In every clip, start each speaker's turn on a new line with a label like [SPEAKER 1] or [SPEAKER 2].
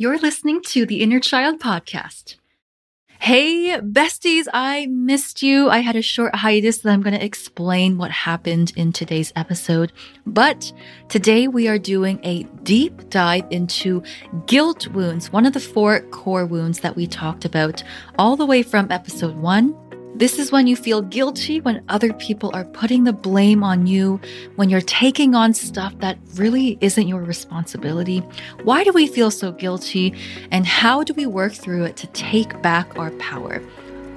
[SPEAKER 1] You're listening to the Inner Child Podcast. Hey, besties, I missed you. I had a short hiatus that I'm going to explain what happened in today's episode. But today we are doing a deep dive into guilt wounds, one of the four core wounds that we talked about all the way from episode one this is when you feel guilty when other people are putting the blame on you, when you're taking on stuff that really isn't your responsibility. Why do we feel so guilty? And how do we work through it to take back our power?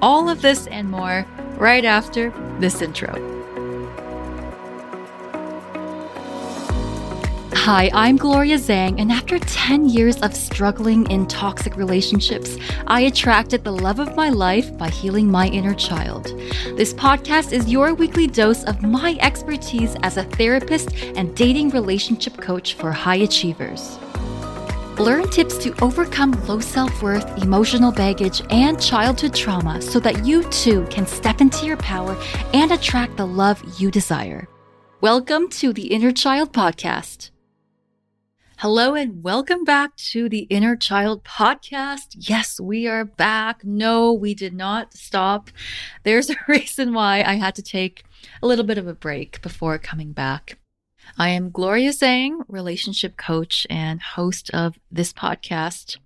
[SPEAKER 1] All of this and more right after this intro. Hi, I'm Gloria Zhang, and after 10 years of struggling in toxic relationships, I attracted the love of my life by healing my inner child. This podcast is your weekly dose of my expertise as a therapist and dating relationship coach for high achievers. Learn tips to overcome low self worth, emotional baggage, and childhood trauma so that you too can step into your power and attract the love you desire. Welcome to the Inner Child Podcast. Hello and welcome back to the Inner Child podcast. Yes, we are back. No, we did not stop. There's a reason why I had to take a little bit of a break before coming back. I am Gloria Zhang, relationship coach and host of this podcast.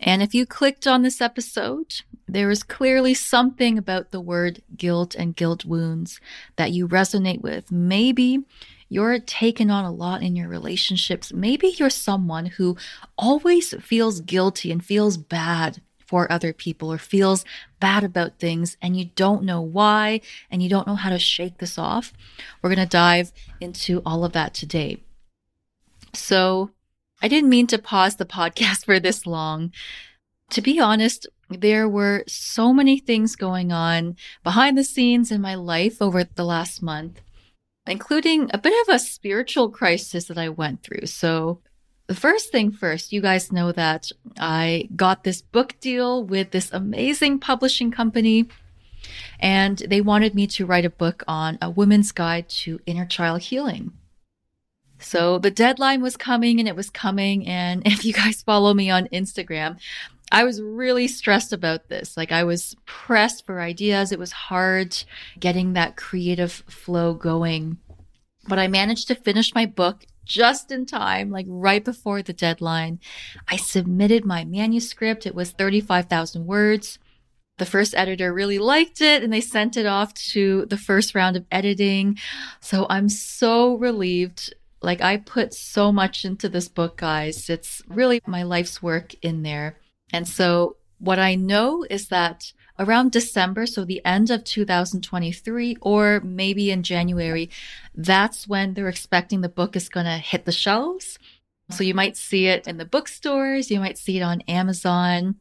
[SPEAKER 1] And if you clicked on this episode, there is clearly something about the word guilt and guilt wounds that you resonate with. Maybe you're taking on a lot in your relationships. Maybe you're someone who always feels guilty and feels bad for other people or feels bad about things and you don't know why and you don't know how to shake this off. We're going to dive into all of that today. So, I didn't mean to pause the podcast for this long. To be honest, there were so many things going on behind the scenes in my life over the last month including a bit of a spiritual crisis that I went through. So, the first thing first, you guys know that I got this book deal with this amazing publishing company, and they wanted me to write a book on a woman's guide to inner child healing. So the deadline was coming and it was coming. And if you guys follow me on Instagram, I was really stressed about this. Like I was pressed for ideas. It was hard getting that creative flow going. But I managed to finish my book just in time, like right before the deadline. I submitted my manuscript. It was 35,000 words. The first editor really liked it and they sent it off to the first round of editing. So I'm so relieved. Like I put so much into this book, guys. It's really my life's work in there. And so what I know is that around December, so the end of 2023, or maybe in January, that's when they're expecting the book is going to hit the shelves. So you might see it in the bookstores, you might see it on Amazon.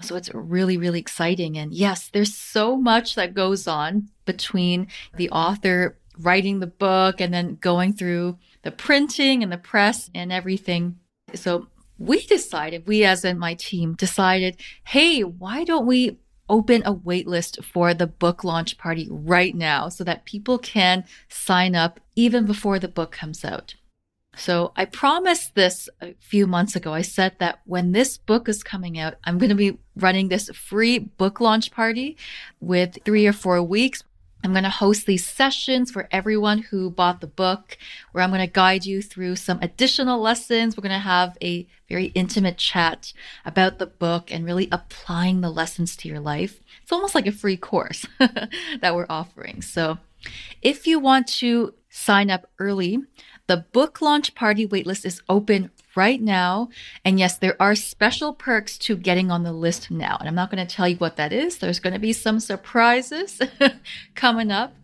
[SPEAKER 1] So it's really, really exciting. And yes, there's so much that goes on between the author writing the book and then going through the printing and the press and everything. So we decided, we as in my team decided, hey, why don't we open a waitlist for the book launch party right now so that people can sign up even before the book comes out? So I promised this a few months ago. I said that when this book is coming out, I'm going to be running this free book launch party with three or four weeks I'm going to host these sessions for everyone who bought the book, where I'm going to guide you through some additional lessons. We're going to have a very intimate chat about the book and really applying the lessons to your life. It's almost like a free course that we're offering. So if you want to sign up early, the book launch party waitlist is open right now. And yes, there are special perks to getting on the list now. And I'm not going to tell you what that is. There's going to be some surprises coming up.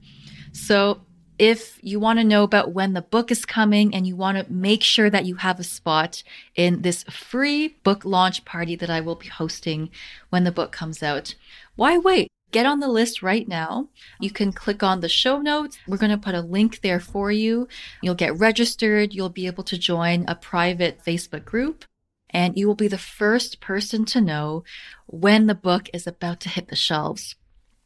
[SPEAKER 1] So if you want to know about when the book is coming and you want to make sure that you have a spot in this free book launch party that I will be hosting when the book comes out, why wait? Get on the list right now. You can click on the show notes. We're going to put a link there for you. You'll get registered. You'll be able to join a private Facebook group and you will be the first person to know when the book is about to hit the shelves.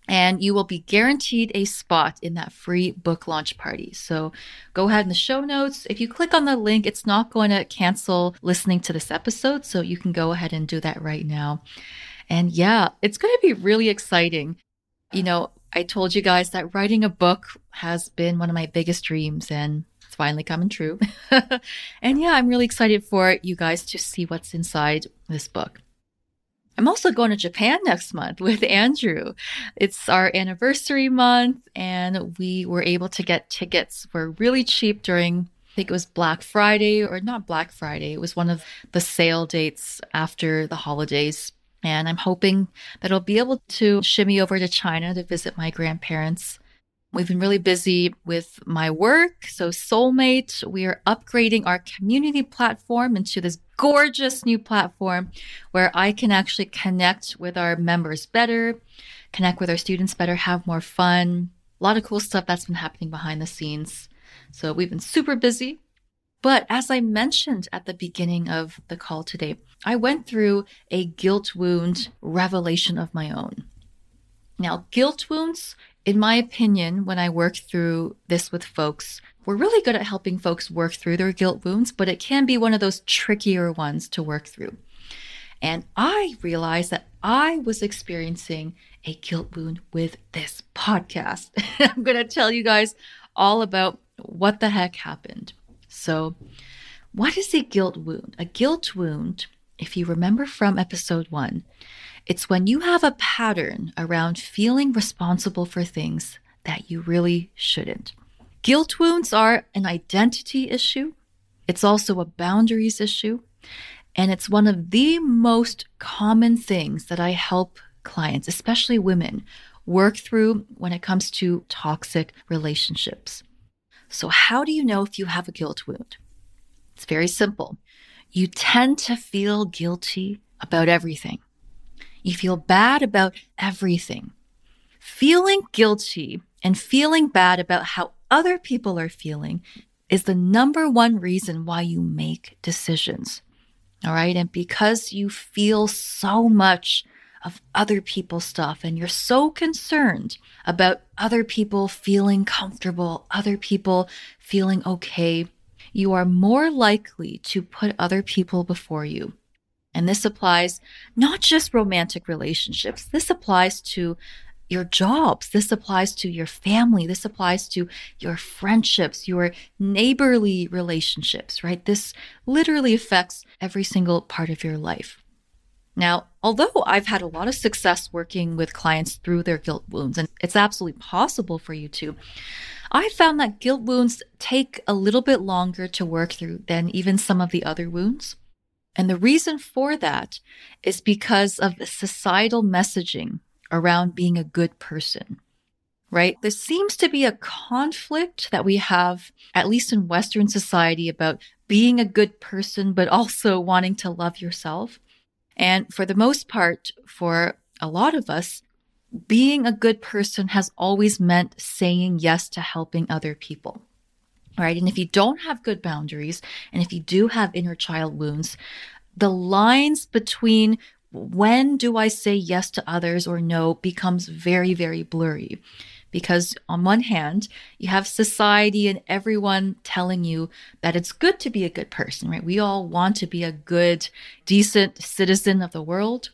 [SPEAKER 1] and you will be guaranteed a spot in that free book launch party. So go ahead in the show notes. If you click on the link, it's not going to cancel listening to this episode. So you can go ahead and do that right now. And yeah, it's going to be really exciting. You know, I told you guys that writing a book has been one of my biggest dreams and it's finally coming true. and yeah, I'm really excited for you guys to see what's inside this book. I'm also going to Japan next month with Andrew. It's our anniversary month, and we were able to get tickets for really cheap during, I think it was Black Friday or not Black Friday. It was one of the sale dates after the holidays. And I'm hoping that I'll be able to shimmy over to China to visit my grandparents We've been really busy with my work. So, Soulmate, we are upgrading our community platform into this gorgeous new platform where I can actually connect with our members better, connect with our students better, have more fun. A lot of cool stuff that's been happening behind the scenes. So, we've been super busy. But as I mentioned at the beginning of the call today, I went through a guilt wound revelation of my own. Now, guilt wounds in my opinion, when I work through this with folks, we're really good at helping folks work through their guilt wounds, but it can be one of those trickier ones to work through. And I realized that I was experiencing a guilt wound with this podcast. I'm going to tell you guys all about what the heck happened. So, what is a guilt wound? A guilt wound, if you remember from episode one, it's when you have a pattern around feeling responsible for things that you really shouldn't. Guilt wounds are an identity issue. It's also a boundaries issue. And it's one of the most common things that I help clients, especially women, work through when it comes to toxic relationships. So, how do you know if you have a guilt wound? It's very simple. You tend to feel guilty about everything. You feel bad about everything. Feeling guilty and feeling bad about how other people are feeling is the number one reason why you make decisions. All right. And because you feel so much of other people's stuff and you're so concerned about other people feeling comfortable, other people feeling okay, you are more likely to put other people before you. And this applies not just romantic relationships, this applies to your jobs. This applies to your family. This applies to your friendships, your neighborly relationships, right? This literally affects every single part of your life. Now, although I've had a lot of success working with clients through their guilt wounds, and it's absolutely possible for you to, I found that guilt wounds take a little bit longer to work through than even some of the other wounds. And the reason for that is because of the societal messaging around being a good person, right? There seems to be a conflict that we have, at least in Western society, about being a good person, but also wanting to love yourself. And for the most part, for a lot of us, being a good person has always meant saying yes to helping other people right? And if you don't have good boundaries, and if you do have inner child wounds, the lines between when do I say yes to others or no becomes very, very blurry. Because on one hand, you have society and everyone telling you that it's good to be a good person, right? We all want to be a good, decent citizen of the world.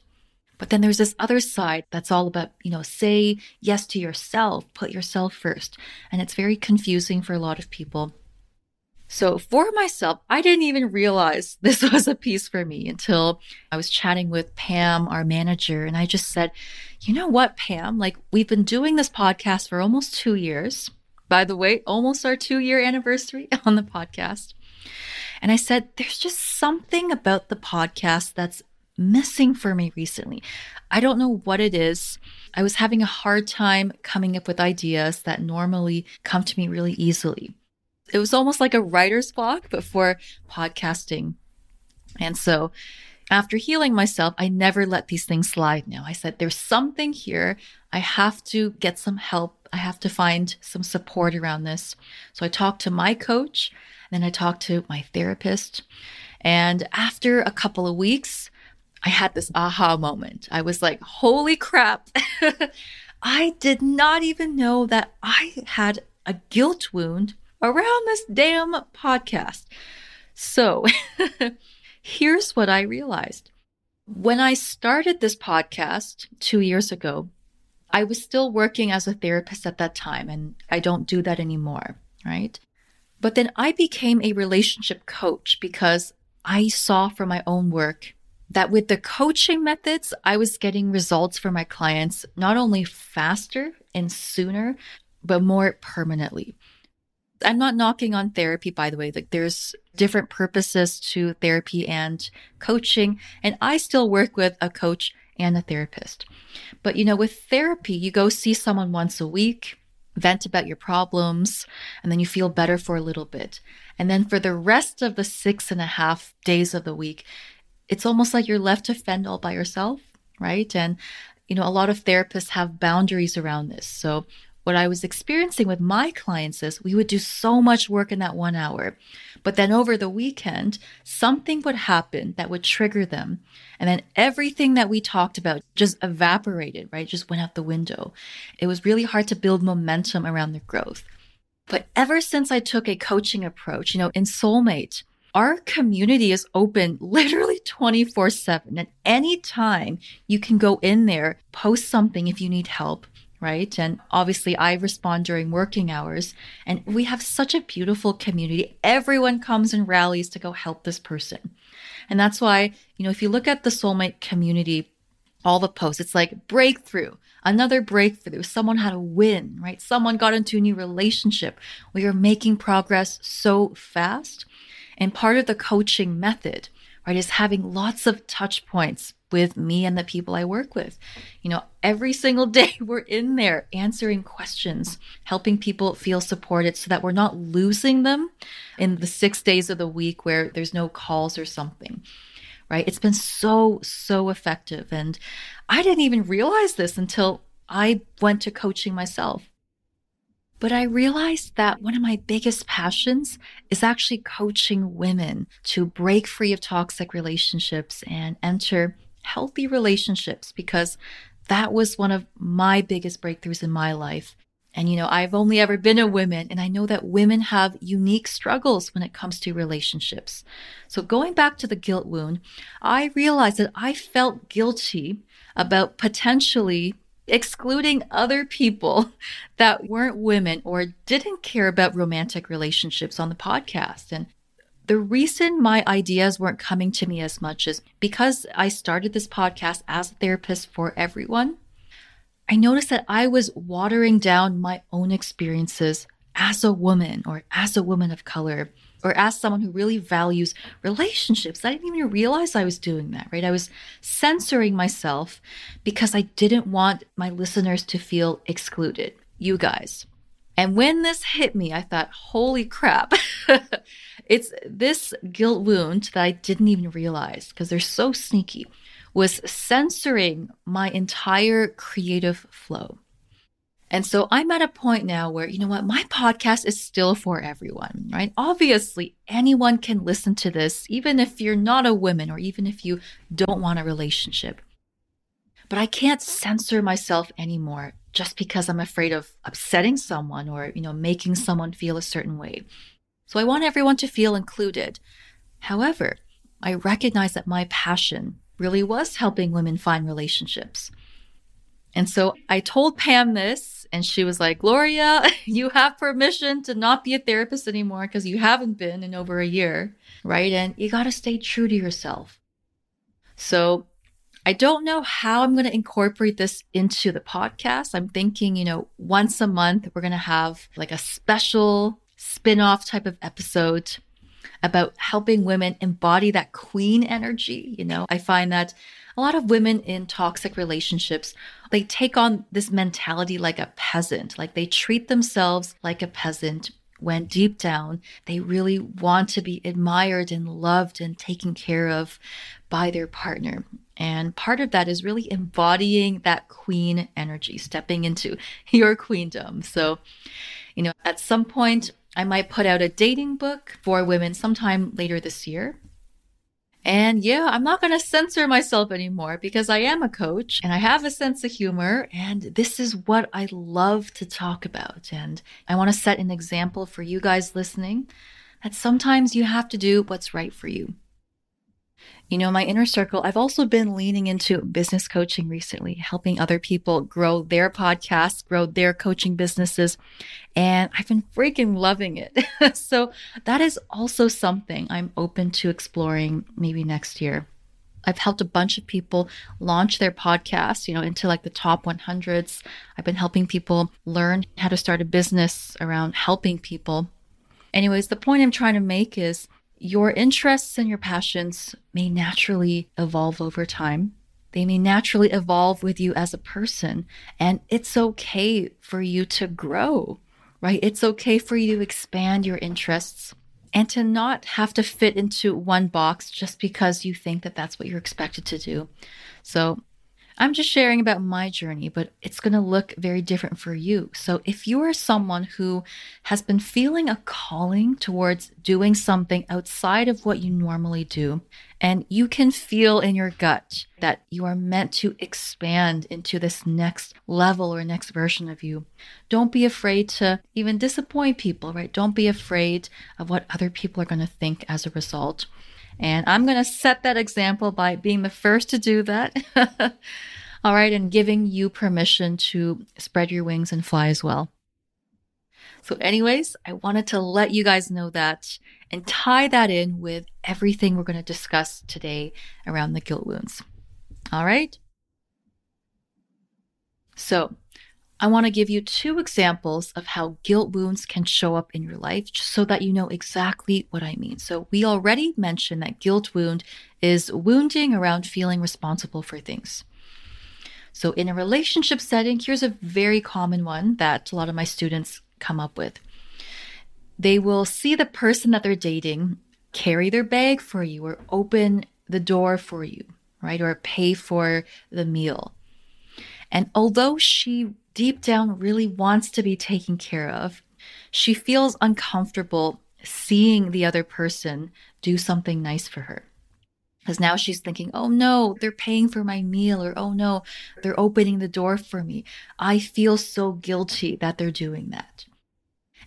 [SPEAKER 1] But then there's this other side that's all about, you know, say yes to yourself, put yourself first. And it's very confusing for a lot of people. So for myself, I didn't even realize this was a piece for me until I was chatting with Pam, our manager, and I just said, you know what, Pam, like we've been doing this podcast for almost two years. By the way, almost our two year anniversary on the podcast. And I said, there's just something about the podcast that's missing for me recently. I don't know what it is. I was having a hard time coming up with ideas that normally come to me really easily. It was almost like a writer's block, but for podcasting. And so after healing myself, I never let these things slide now. I said, there's something here. I have to get some help. I have to find some support around this. So I talked to my coach, then I talked to my therapist. And after a couple of weeks, I had this aha moment. I was like, holy crap. I did not even know that I had a guilt wound around this damn podcast. So here's what I realized. When I started this podcast two years ago, I was still working as a therapist at that time, and I don't do that anymore, right? But then I became a relationship coach because I saw from my own work that with the coaching methods, I was getting results for my clients not only faster and sooner, but more permanently. I'm not knocking on therapy, by the way. Like there's different purposes to therapy and coaching. And I still work with a coach and a therapist. But you know, with therapy, you go see someone once a week, vent about your problems, and then you feel better for a little bit. And then for the rest of the six and a half days of the week, it's almost like you're left to fend all by yourself, right? And you know, a lot of therapists have boundaries around this. So what I was experiencing with my clients is we would do so much work in that one hour. But then over the weekend, something would happen that would trigger them. And then everything that we talked about just evaporated, right? Just went out the window. It was really hard to build momentum around the growth. But ever since I took a coaching approach, you know, in Soulmate, our community is open literally 24 7. At any time, you can go in there, post something if you need help right? And obviously, I respond during working hours. And we have such a beautiful community. Everyone comes and rallies to go help this person. And that's why, you know, if you look at the soulmate community, all the posts, it's like breakthrough, another breakthrough. Someone had a win, right? Someone got into a new relationship. We are making progress so fast. And part of the coaching method, right, is having lots of touch points with me and the people I work with. You know, every single day we're in there answering questions, helping people feel supported so that we're not losing them in the six days of the week where there's no calls or something. Right? It's been so, so effective. And I didn't even realize this until I went to coaching myself. But I realized that one of my biggest passions is actually coaching women to break free of toxic relationships and enter healthy relationships because that was one of my biggest breakthroughs in my life. And, you know, I've only ever been a woman, and I know that women have unique struggles when it comes to relationships. So, going back to the guilt wound, I realized that I felt guilty about potentially excluding other people that weren't women or didn't care about romantic relationships on the podcast. And the reason my ideas weren't coming to me as much is because I started this podcast as a therapist for everyone. I noticed that I was watering down my own experiences as a woman or as a woman of color or ask someone who really values relationships. I didn't even realize I was doing that, right? I was censoring myself because I didn't want my listeners to feel excluded. You guys. And when this hit me, I thought, holy crap. it's this guilt wound that I didn't even realize because they're so sneaky was censoring my entire creative flow. And so I'm at a point now where, you know what, my podcast is still for everyone, right? Obviously, anyone can listen to this, even if you're not a woman or even if you don't want a relationship. But I can't censor myself anymore just because I'm afraid of upsetting someone or, you know, making someone feel a certain way. So I want everyone to feel included. However, I recognize that my passion really was helping women find relationships. And so I told Pam this, and she was like, Gloria, you have permission to not be a therapist anymore because you haven't been in over a year, right? And you got to stay true to yourself. So I don't know how I'm going to incorporate this into the podcast. I'm thinking, you know, once a month, we're going to have like a special spin off type of episode about helping women embody that queen energy. You know, I find that a lot of women in toxic relationships, they take on this mentality like a peasant, like they treat themselves like a peasant when deep down they really want to be admired and loved and taken care of by their partner. And part of that is really embodying that queen energy, stepping into your queendom. So, you know, at some point, I might put out a dating book for women sometime later this year. And yeah, I'm not going to censor myself anymore because I am a coach and I have a sense of humor. And this is what I love to talk about. And I want to set an example for you guys listening that sometimes you have to do what's right for you. You know, my inner circle, I've also been leaning into business coaching recently, helping other people grow their podcasts, grow their coaching businesses. And I've been freaking loving it. so that is also something I'm open to exploring maybe next year. I've helped a bunch of people launch their podcasts, you know, into like the top 100s. I've been helping people learn how to start a business around helping people. Anyways, the point I'm trying to make is your interests and your passions may naturally evolve over time. They may naturally evolve with you as a person, and it's okay for you to grow, right? It's okay for you to expand your interests and to not have to fit into one box just because you think that that's what you're expected to do. So, I'm just sharing about my journey, but it's going to look very different for you. So, if you are someone who has been feeling a calling towards doing something outside of what you normally do, and you can feel in your gut that you are meant to expand into this next level or next version of you, don't be afraid to even disappoint people, right? Don't be afraid of what other people are going to think as a result. And I'm going to set that example by being the first to do that. All right, and giving you permission to spread your wings and fly as well. So, anyways, I wanted to let you guys know that and tie that in with everything we're going to discuss today around the guilt wounds. All right. So, I want to give you two examples of how guilt wounds can show up in your life so that you know exactly what I mean. So, we already mentioned that guilt wound is wounding around feeling responsible for things. So, in a relationship setting, here's a very common one that a lot of my students come up with. They will see the person that they're dating carry their bag for you or open the door for you, right? Or pay for the meal. And although she deep down really wants to be taken care of, she feels uncomfortable seeing the other person do something nice for her. Because now she's thinking, oh no, they're paying for my meal, or oh no, they're opening the door for me. I feel so guilty that they're doing that.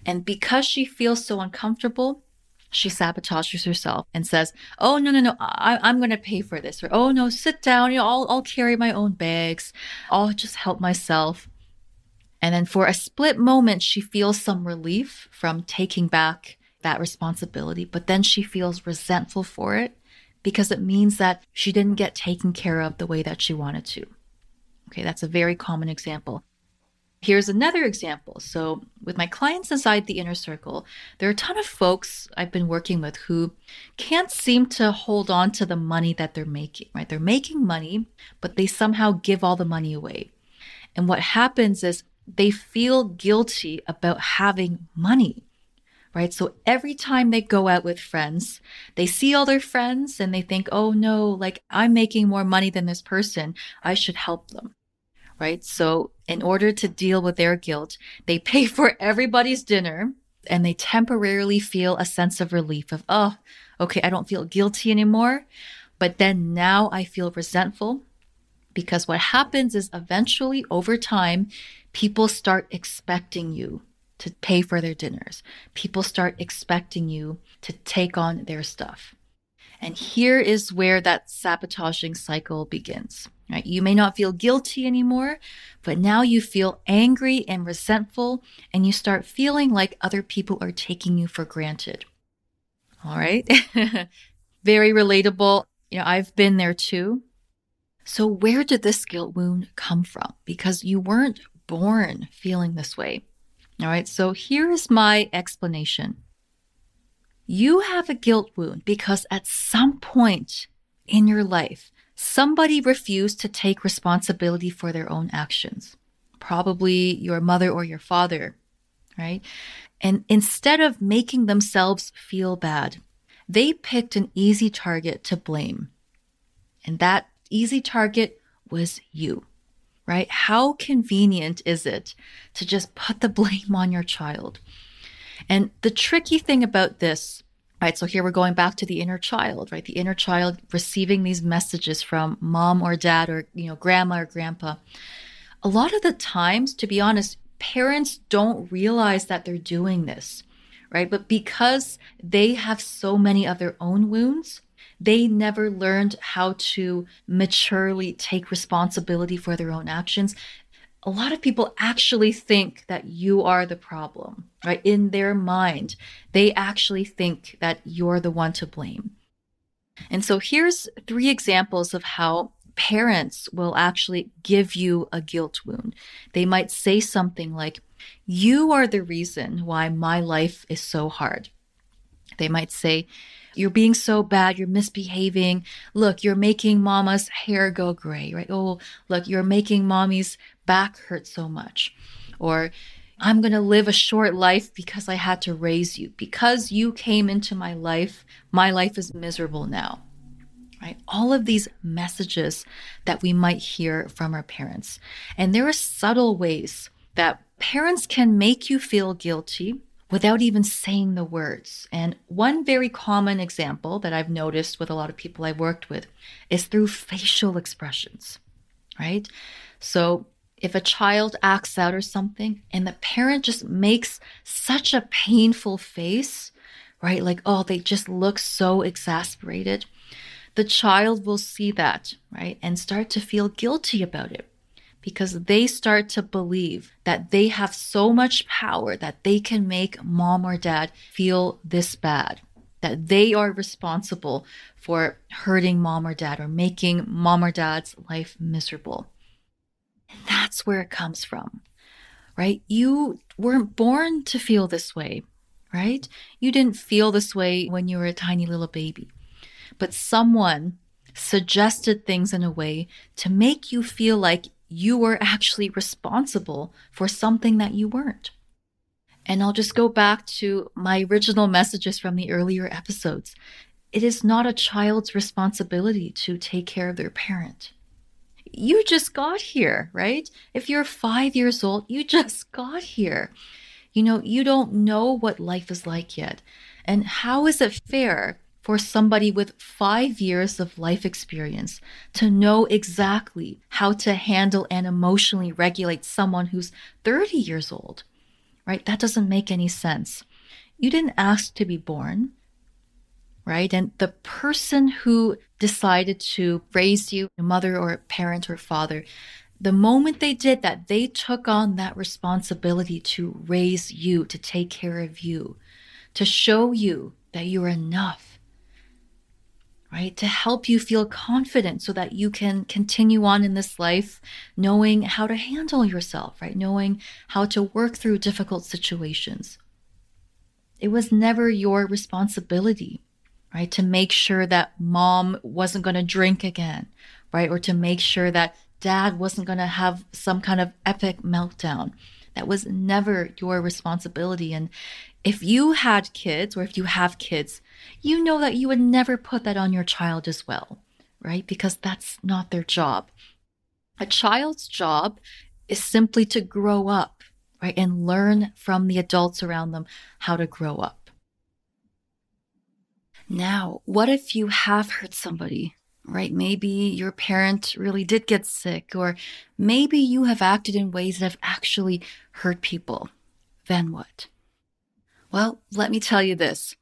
[SPEAKER 1] And because she feels so uncomfortable, she sabotages herself and says, "Oh no, no, no! I, am going to pay for this." Or, "Oh no, sit down. You know, I'll, I'll carry my own bags. I'll just help myself." And then for a split moment, she feels some relief from taking back that responsibility, but then she feels resentful for it because it means that she didn't get taken care of the way that she wanted to. Okay, that's a very common example. Here's another example. So, with my clients inside the inner circle, there are a ton of folks I've been working with who can't seem to hold on to the money that they're making, right? They're making money, but they somehow give all the money away. And what happens is they feel guilty about having money, right? So every time they go out with friends, they see all their friends and they think, oh no, like I'm making more money than this person. I should help them, right? So in order to deal with their guilt, they pay for everybody's dinner and they temporarily feel a sense of relief of, oh, okay, I don't feel guilty anymore. But then now I feel resentful because what happens is eventually over time, people start expecting you to pay for their dinners. People start expecting you to take on their stuff. And here is where that sabotaging cycle begins. Right? You may not feel guilty anymore, but now you feel angry and resentful, and you start feeling like other people are taking you for granted. All right. Very relatable. You know, I've been there too. So, where did this guilt wound come from? Because you weren't born feeling this way. All right, so here is my explanation. You have a guilt wound because at some point in your life, somebody refused to take responsibility for their own actions. Probably your mother or your father, right? And instead of making themselves feel bad, they picked an easy target to blame. And that easy target was you right? How convenient is it to just put the blame on your child? And the tricky thing about this Right. So here we're going back to the inner child, right? The inner child receiving these messages from mom or dad or, you know, grandma or grandpa. A lot of the times, to be honest, parents don't realize that they're doing this, right? But because they have so many of their own wounds, they never learned how to maturely take responsibility for their own actions. A lot of people actually think that you are the problem, right? In their mind, they actually think that you're the one to blame. And so here's three examples of how parents will actually give you a guilt wound. They might say something like, You are the reason why my life is so hard. They might say, you're being so bad. You're misbehaving. Look, you're making mama's hair go gray, right? Oh, look, you're making mommy's back hurt so much. Or, I'm going to live a short life because I had to raise you. Because you came into my life, my life is miserable now. Right? All of these messages that we might hear from our parents. And there are subtle ways that parents can make you feel guilty without even saying the words. And one very common example that I've noticed with a lot of people I've worked with is through facial expressions, right? So if a child acts out or something and the parent just makes such a painful face, right? Like, oh, they just look so exasperated. The child will see that, right? And start to feel guilty about it because they start to believe that they have so much power that they can make mom or dad feel this bad, that they are responsible for hurting mom or dad or making mom or dad's life miserable. And that's where it comes from, right? You weren't born to feel this way, right? You didn't feel this way when you were a tiny little baby. But someone suggested things in a way to make you feel like you were actually responsible for something that you weren't. And I'll just go back to my original messages from the earlier episodes. It is not a child's responsibility to take care of their parent. You just got here, right? If you're five years old, you just got here. You know, you don't know what life is like yet. And how is it fair for somebody with five years of life experience to know exactly how to handle and emotionally regulate someone who's 30 years old, right? That doesn't make any sense. You didn't ask to be born, right? And the person who decided to raise you, a mother or a parent or father, the moment they did that, they took on that responsibility to raise you, to take care of you, to show you that you're enough right? To help you feel confident so that you can continue on in this life knowing how to handle yourself, right? Knowing how to work through difficult situations. It was never your responsibility, right? To make sure that mom wasn't going to drink again, right? Or to make sure that dad wasn't going to have some kind of epic meltdown. That was never your responsibility. And if you had kids or if you have kids, you know that you would never put that on your child as well, right? Because that's not their job. A child's job is simply to grow up, right? And learn from the adults around them how to grow up. Now, what if you have hurt somebody, right? Maybe your parent really did get sick, or maybe you have acted in ways that have actually hurt people. Then what? Well, let me tell you this.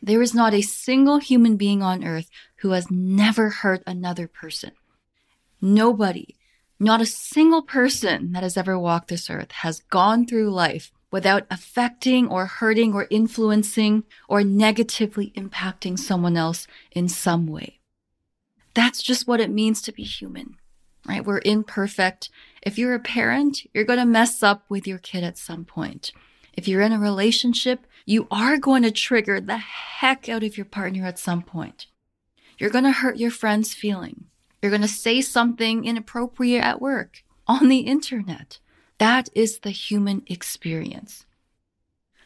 [SPEAKER 1] There is not a single human being on earth who has never hurt another person. Nobody, not a single person that has ever walked this earth has gone through life without affecting or hurting or influencing or negatively impacting someone else in some way. That's just what it means to be human, right? We're imperfect. If you're a parent, you're going to mess up with your kid at some point. If you're in a relationship, you are going to trigger the heck out of your partner at some point. You're going to hurt your friend's feeling. You're going to say something inappropriate at work, on the internet. That is the human experience.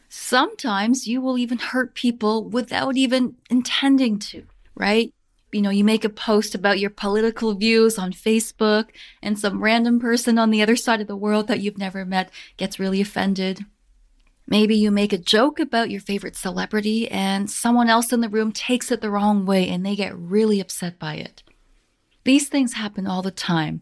[SPEAKER 1] Sometimes you will even hurt people without even intending to, right? You know, you make a post about your political views on Facebook, and some random person on the other side of the world that you've never met gets really offended Maybe you make a joke about your favorite celebrity and someone else in the room takes it the wrong way and they get really upset by it. These things happen all the time.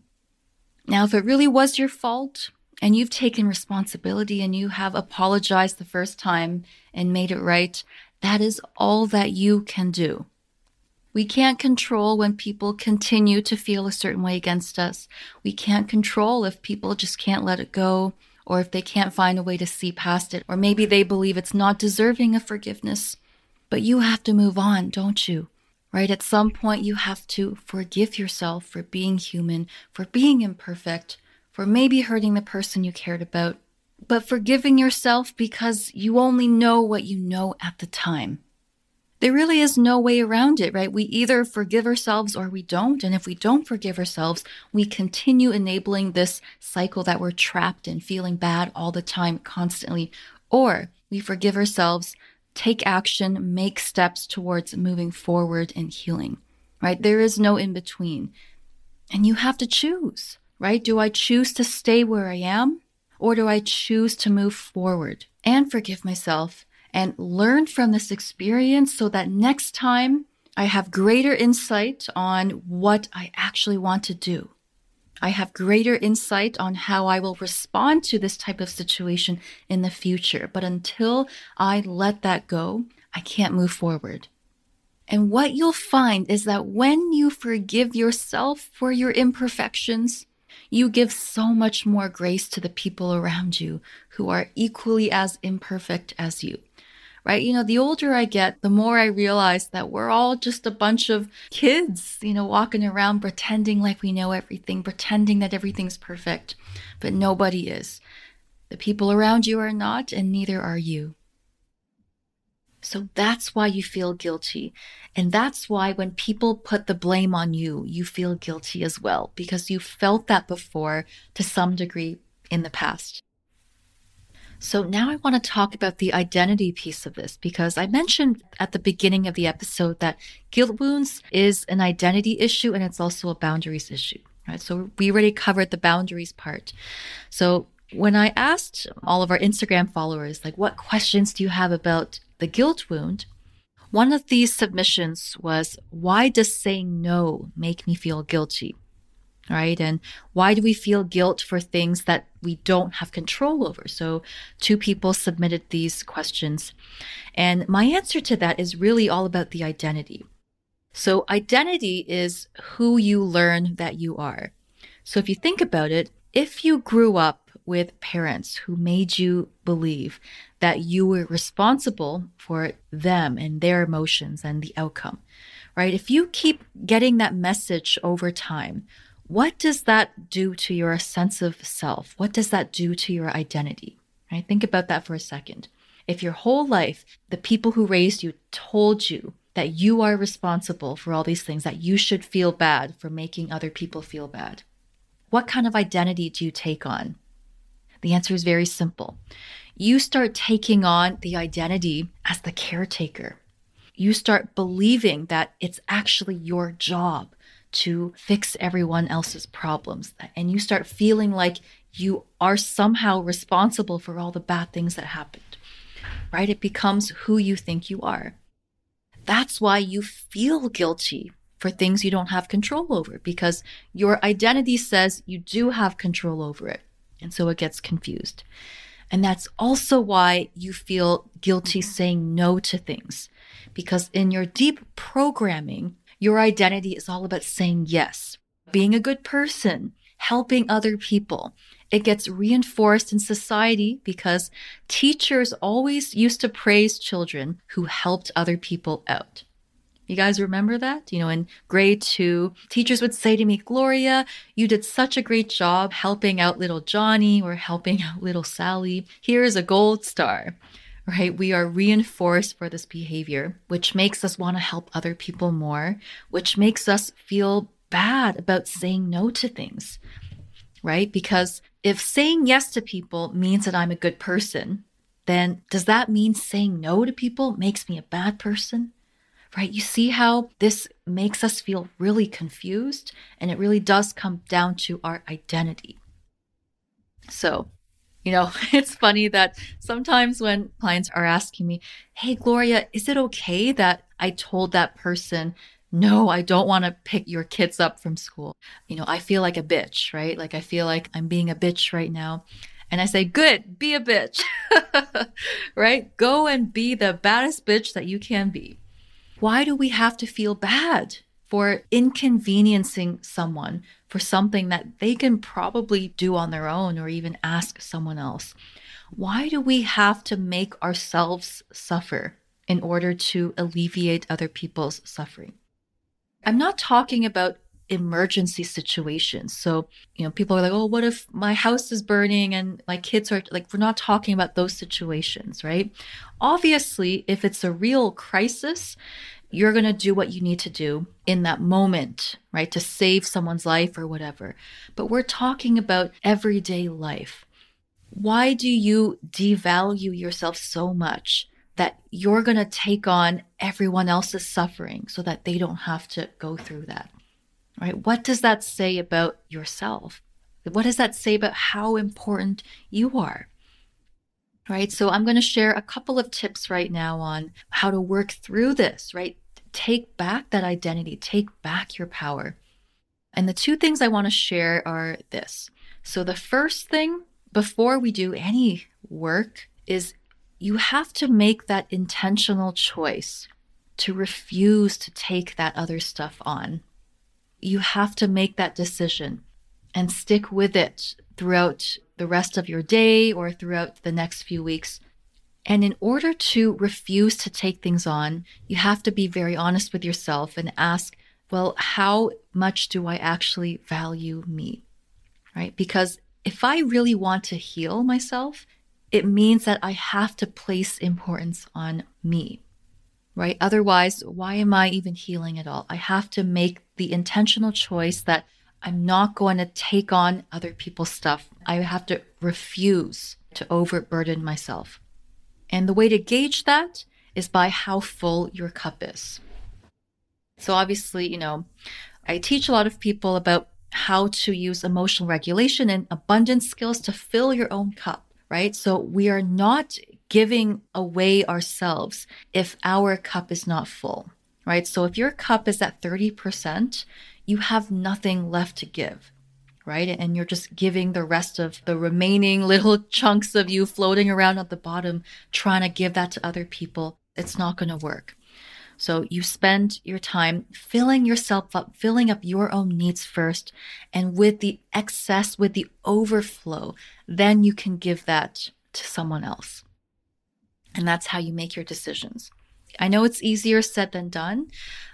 [SPEAKER 1] Now, if it really was your fault and you've taken responsibility and you have apologized the first time and made it right, that is all that you can do. We can't control when people continue to feel a certain way against us. We can't control if people just can't let it go or if they can't find a way to see past it, or maybe they believe it's not deserving of forgiveness. But you have to move on, don't you? Right? At some point, you have to forgive yourself for being human, for being imperfect, for maybe hurting the person you cared about, but forgiving yourself because you only know what you know at the time there really is no way around it, right? We either forgive ourselves or we don't. And if we don't forgive ourselves, we continue enabling this cycle that we're trapped in, feeling bad all the time, constantly. Or we forgive ourselves, take action, make steps towards moving forward and healing, right? There is no in between. And you have to choose, right? Do I choose to stay where I am? Or do I choose to move forward and forgive myself and learn from this experience so that next time I have greater insight on what I actually want to do. I have greater insight on how I will respond to this type of situation in the future. But until I let that go, I can't move forward. And what you'll find is that when you forgive yourself for your imperfections, you give so much more grace to the people around you who are equally as imperfect as you right? You know, the older I get, the more I realize that we're all just a bunch of kids, you know, walking around pretending like we know everything, pretending that everything's perfect, but nobody is. The people around you are not, and neither are you. So that's why you feel guilty. And that's why when people put the blame on you, you feel guilty as well, because you felt that before to some degree in the past. So now I want to talk about the identity piece of this because I mentioned at the beginning of the episode that guilt wounds is an identity issue and it's also a boundaries issue. Right. So we already covered the boundaries part. So when I asked all of our Instagram followers, like, what questions do you have about the guilt wound? One of these submissions was, why does saying no make me feel guilty? Right? And why do we feel guilt for things that we don't have control over? So, two people submitted these questions. And my answer to that is really all about the identity. So, identity is who you learn that you are. So, if you think about it, if you grew up with parents who made you believe that you were responsible for them and their emotions and the outcome, right? If you keep getting that message over time, what does that do to your sense of self? What does that do to your identity? Right? Think about that for a second. If your whole life, the people who raised you told you that you are responsible for all these things, that you should feel bad for making other people feel bad, what kind of identity do you take on? The answer is very simple. You start taking on the identity as the caretaker. You start believing that it's actually your job to fix everyone else's problems. And you start feeling like you are somehow responsible for all the bad things that happened, right? It becomes who you think you are. That's why you feel guilty for things you don't have control over because your identity says you do have control over it. And so it gets confused. And that's also why you feel guilty saying no to things because in your deep programming, your identity is all about saying yes, being a good person, helping other people. It gets reinforced in society because teachers always used to praise children who helped other people out. You guys remember that? You know, in grade two, teachers would say to me, Gloria, you did such a great job helping out little Johnny or helping out little Sally. Here's a gold star right? We are reinforced for this behavior, which makes us want to help other people more, which makes us feel bad about saying no to things, right? Because if saying yes to people means that I'm a good person, then does that mean saying no to people makes me a bad person? Right? You see how this makes us feel really confused, and it really does come down to our identity. So, You know, it's funny that sometimes when clients are asking me, Hey, Gloria, is it okay that I told that person, no, I don't want to pick your kids up from school? You know, I feel like a bitch, right? Like I feel like I'm being a bitch right now. And I say, good, be a bitch, right? Go and be the baddest bitch that you can be. Why do we have to feel bad for inconveniencing someone for something that they can probably do on their own or even ask someone else? Why do we have to make ourselves suffer in order to alleviate other people's suffering? I'm not talking about emergency situations. So, you know, people are like, oh, what if my house is burning and my kids are like, we're not talking about those situations, right? Obviously, if it's a real crisis, you're going to do what you need to do in that moment, right? To save someone's life or whatever. But we're talking about everyday life. Why do you devalue yourself so much that you're going to take on everyone else's suffering so that they don't have to go through that? right? What does that say about yourself? What does that say about how important you are? Right. So I'm going to share a couple of tips right now on how to work through this, right? Take back that identity, take back your power. And the two things I want to share are this. So the first thing before we do any work is you have to make that intentional choice to refuse to take that other stuff on you have to make that decision and stick with it throughout the rest of your day or throughout the next few weeks. And in order to refuse to take things on, you have to be very honest with yourself and ask, well, how much do I actually value me? Right? Because if I really want to heal myself, it means that I have to place importance on me right? Otherwise, why am I even healing at all? I have to make the intentional choice that I'm not going to take on other people's stuff. I have to refuse to overburden myself. And the way to gauge that is by how full your cup is. So, obviously, you know, I teach a lot of people about how to use emotional regulation and abundance skills to fill your own cup, right? So, we are not giving away ourselves if our cup is not full, right? So if your cup is at 30%, you have nothing left to give, right? And you're just giving the rest of the remaining little chunks of you floating around at the bottom, trying to give that to other people. It's not going to work. So you spend your time filling yourself up, filling up your own needs first. And with the excess, with the overflow, then you can give that to someone else. And that's how you make your decisions. I know it's easier said than done.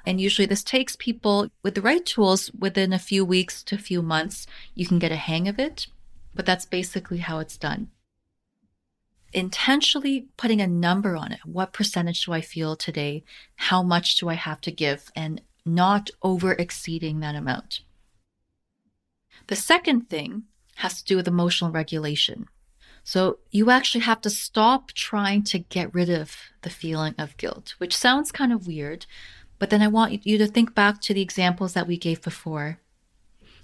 [SPEAKER 1] And usually this takes people with the right tools within a few weeks to a few months. You can get a hang of it, but that's basically how it's done. Intentionally putting a number on it. What percentage do I feel today? How much do I have to give? And not over exceeding that amount. The second thing has to do with emotional regulation. So you actually have to stop trying to get rid of the feeling of guilt, which sounds kind of weird. But then I want you to think back to the examples that we gave before.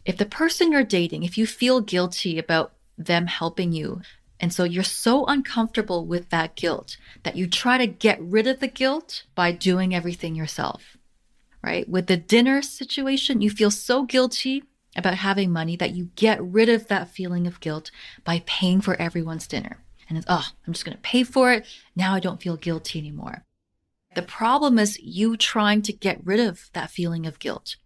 [SPEAKER 1] If the person you're dating, if you feel guilty about them helping you, and so you're so uncomfortable with that guilt that you try to get rid of the guilt by doing everything yourself, right? With the dinner situation, you feel so guilty about having money that you get rid of that feeling of guilt by paying for everyone's dinner. And it's, oh, I'm just going to pay for it. Now I don't feel guilty anymore. The problem is you trying to get rid of that feeling of guilt.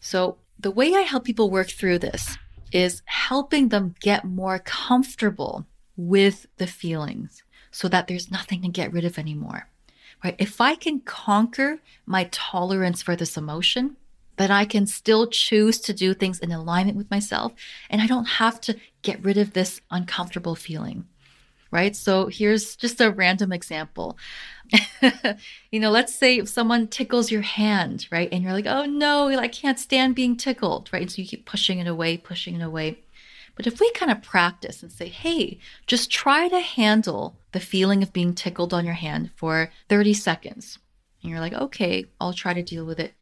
[SPEAKER 1] So the way I help people work through this is helping them get more comfortable with the feelings so that there's nothing to get rid of anymore. Right? If I can conquer my tolerance for this emotion, that I can still choose to do things in alignment with myself and I don't have to get rid of this uncomfortable feeling. Right? So here's just a random example. you know, let's say if someone tickles your hand, right? And you're like, oh no, I can't stand being tickled, right? And so you keep pushing it away, pushing it away. But if we kind of practice and say, hey, just try to handle the feeling of being tickled on your hand for 30 seconds. And you're like, okay, I'll try to deal with it.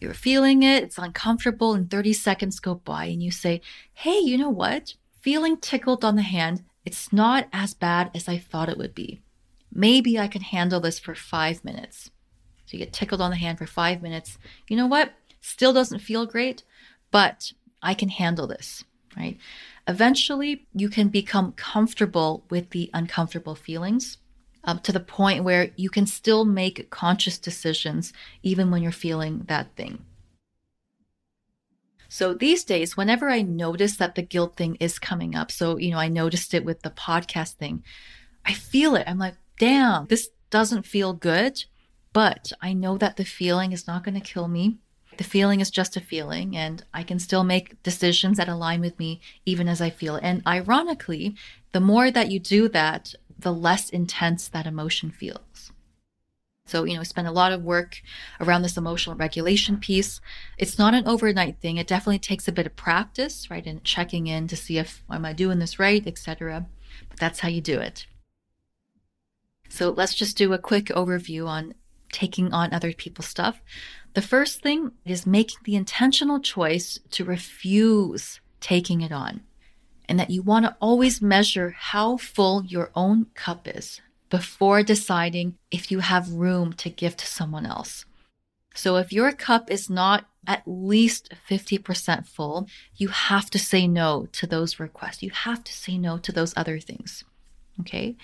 [SPEAKER 1] You're feeling it, it's uncomfortable, and 30 seconds go by, and you say, Hey, you know what? feeling tickled on the hand, it's not as bad as I thought it would be. Maybe I can handle this for five minutes. So you get tickled on the hand for five minutes. You know what? Still doesn't feel great, but I can handle this, right? Eventually, you can become comfortable with the uncomfortable feelings um, to the point where you can still make conscious decisions even when you're feeling that thing. So these days, whenever I notice that the guilt thing is coming up, so, you know, I noticed it with the podcast thing, I feel it. I'm like, damn, this doesn't feel good, but I know that the feeling is not going to kill me. The feeling is just a feeling, and I can still make decisions that align with me even as I feel. And ironically, the more that you do that, the less intense that emotion feels. So, you know, spend a lot of work around this emotional regulation piece. It's not an overnight thing. It definitely takes a bit of practice, right? And checking in to see if am I doing this right, etc. But that's how you do it. So let's just do a quick overview on taking on other people's stuff. The first thing is making the intentional choice to refuse taking it on and that you want to always measure how full your own cup is before deciding if you have room to give to someone else. So if your cup is not at least 50% full, you have to say no to those requests. You have to say no to those other things. Okay.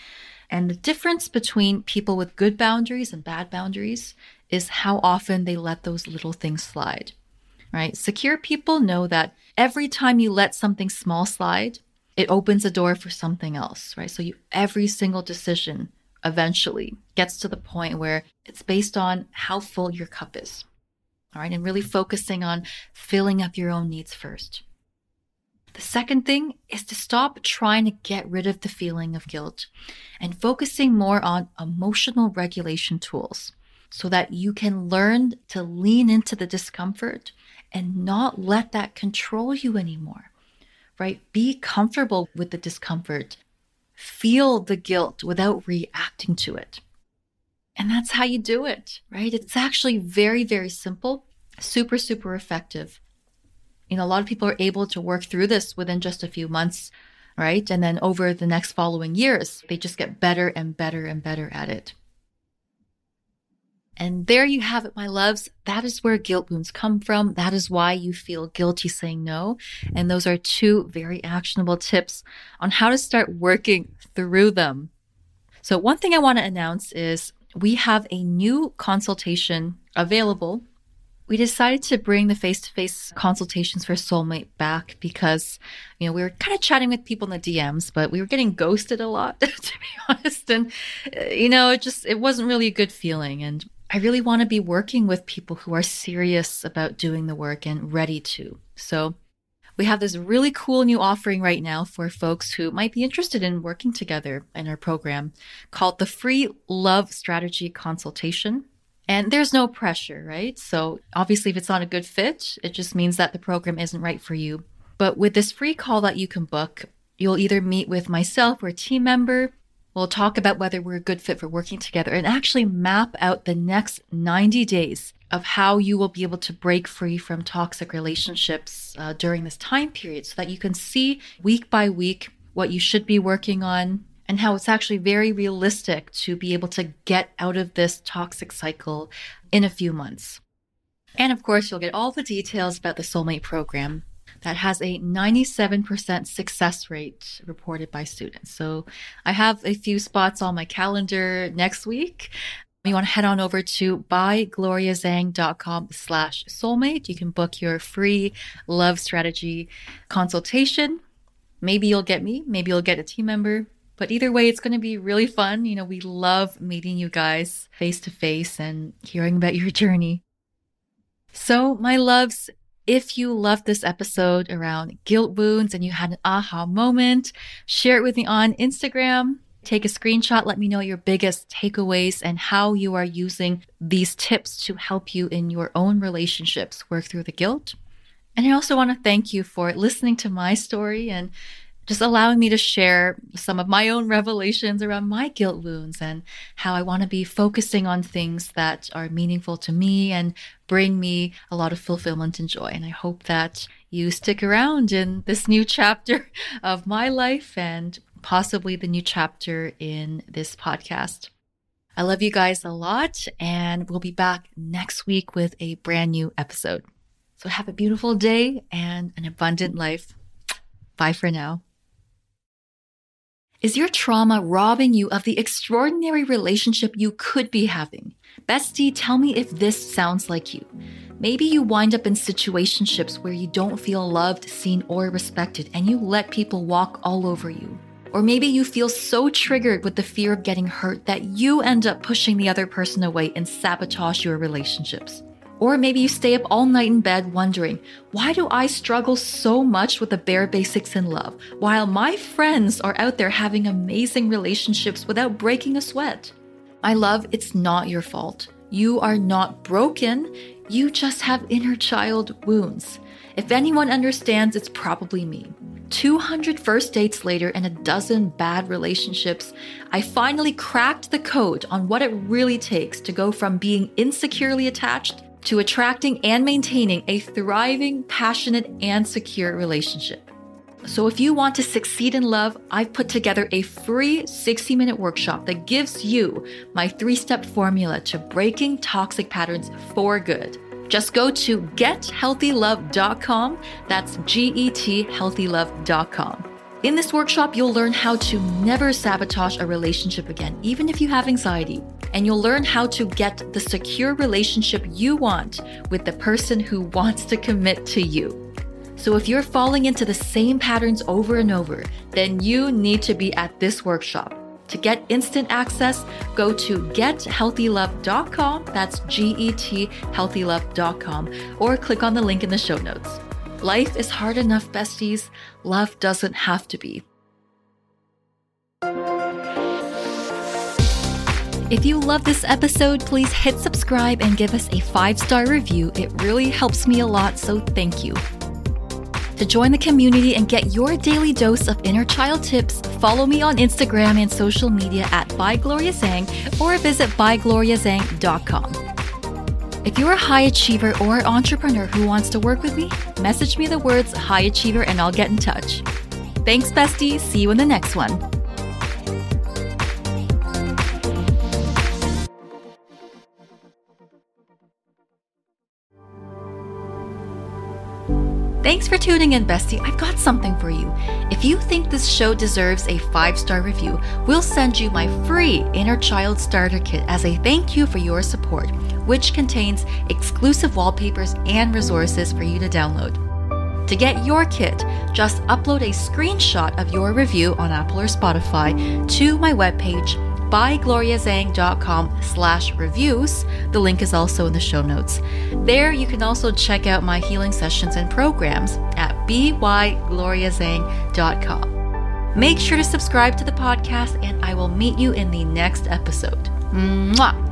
[SPEAKER 1] And the difference between people with good boundaries and bad boundaries is how often they let those little things slide right? Secure people know that every time you let something small slide, it opens a door for something else, right? So you, every single decision eventually gets to the point where it's based on how full your cup is. All right. And really focusing on filling up your own needs first. The second thing is to stop trying to get rid of the feeling of guilt and focusing more on emotional regulation tools so that you can learn to lean into the discomfort and not let that control you anymore, right? Be comfortable with the discomfort. Feel the guilt without reacting to it. And that's how you do it, right? It's actually very, very simple, super, super effective. You know, a lot of people are able to work through this within just a few months, right? And then over the next following years, they just get better and better and better at it. And there you have it, my loves. That is where guilt wounds come from. That is why you feel guilty saying no. And those are two very actionable tips on how to start working through them. So, one thing I want to announce is we have a new consultation available. We decided to bring the face to face consultations for Soulmate back because, you know, we were kind of chatting with people in the DMs, but we were getting ghosted a lot, to be honest. And, uh, you know, it just, it wasn't really a good feeling. And I really want to be working with people who are serious about doing the work and ready to. So we have this really cool new offering right now for folks who might be interested in working together in our program called the Free Love Strategy Consultation. And there's no pressure, right? So obviously, if it's not a good fit, it just means that the program isn't right for you. But with this free call that you can book, you'll either meet with myself or a team member We'll talk about whether we're a good fit for working together and actually map out the next 90 days of how you will be able to break free from toxic relationships uh, during this time period so that you can see week by week what you should be working on and how it's actually very realistic to be able to get out of this toxic cycle in a few months. And of course, you'll get all the details about the Soulmate program that has a 97% success rate reported by students. So I have a few spots on my calendar next week. You want to head on over to bygloriazhang.com slash soulmate. You can book your free love strategy consultation. Maybe you'll get me, maybe you'll get a team member. But either way, it's going to be really fun. You know, we love meeting you guys face to face and hearing about your journey. So, my loves, if you loved this episode around guilt wounds and you had an aha moment, share it with me on Instagram. Take a screenshot. Let me know your biggest takeaways and how you are using these tips to help you in your own relationships work through the guilt. And I also want to thank you for listening to my story and just allowing me to share some of my own revelations around my guilt wounds and how I want to be focusing on things that are meaningful to me and bring me a lot of fulfillment and joy. And I hope that you stick around in this new chapter of my life and possibly the new chapter in this podcast. I love you guys a lot, and we'll be back next week with a brand new episode. So have a beautiful day and an abundant life. Bye for now. Is your trauma robbing you of the extraordinary relationship you could be having? Bestie, tell me if this sounds like you. Maybe you wind up in situationships where you don't feel loved, seen, or respected, and you let people walk all over you. Or maybe you feel so triggered with the fear of getting hurt that you end up pushing the other person away and sabotage your relationships. Or maybe you stay up all night in bed wondering, why do I struggle so much with the bare basics in love, while my friends are out there having amazing relationships without breaking a sweat? My love, it's not your fault. You are not broken, you just have inner child wounds. If anyone understands, it's probably me. 200 first dates later and a dozen bad relationships, I finally cracked the code on what it really takes to go from being insecurely attached to attracting and maintaining a thriving, passionate, and secure relationship. So, if you want to succeed in love, I've put together a free 60 minute workshop that gives you my three step formula to breaking toxic patterns for good. Just go to gethealthylove.com. That's G E T healthylove.com. In this workshop, you'll learn how to never sabotage a relationship again, even if you have anxiety. And you'll learn how to get the secure relationship you want with the person who wants to commit to you. So if you're falling into the same patterns over and over, then you need to be at this workshop. To get instant access, go to gethealthylove.com. That's G E T healthylove.com, or click on the link in the show notes. Life is hard enough, besties. Love doesn't have to be. If you love this episode, please hit subscribe and give us a five star review. It really helps me a lot, so thank you. To join the community and get your daily dose of inner child tips, follow me on Instagram and social media at ByGloriaZhang or visit bygloriazhang.com. If you're a high achiever or entrepreneur who wants to work with me, message me the words high achiever and I'll get in touch. Thanks, bestie. See you in the next one. Thanks for tuning in, Bestie. I've got something for you. If you think this show deserves a five star review, we'll send you my free Inner Child Starter Kit as a thank you for your support, which contains exclusive wallpapers and resources for you to download. To get your kit, just upload a screenshot of your review on Apple or Spotify to my webpage bygloriazhang.com slash reviews. The link is also in the show notes. There you can also check out my healing sessions and programs at bygloriazhang.com. Make sure to subscribe to the podcast and I will meet you in the next episode. Mwah!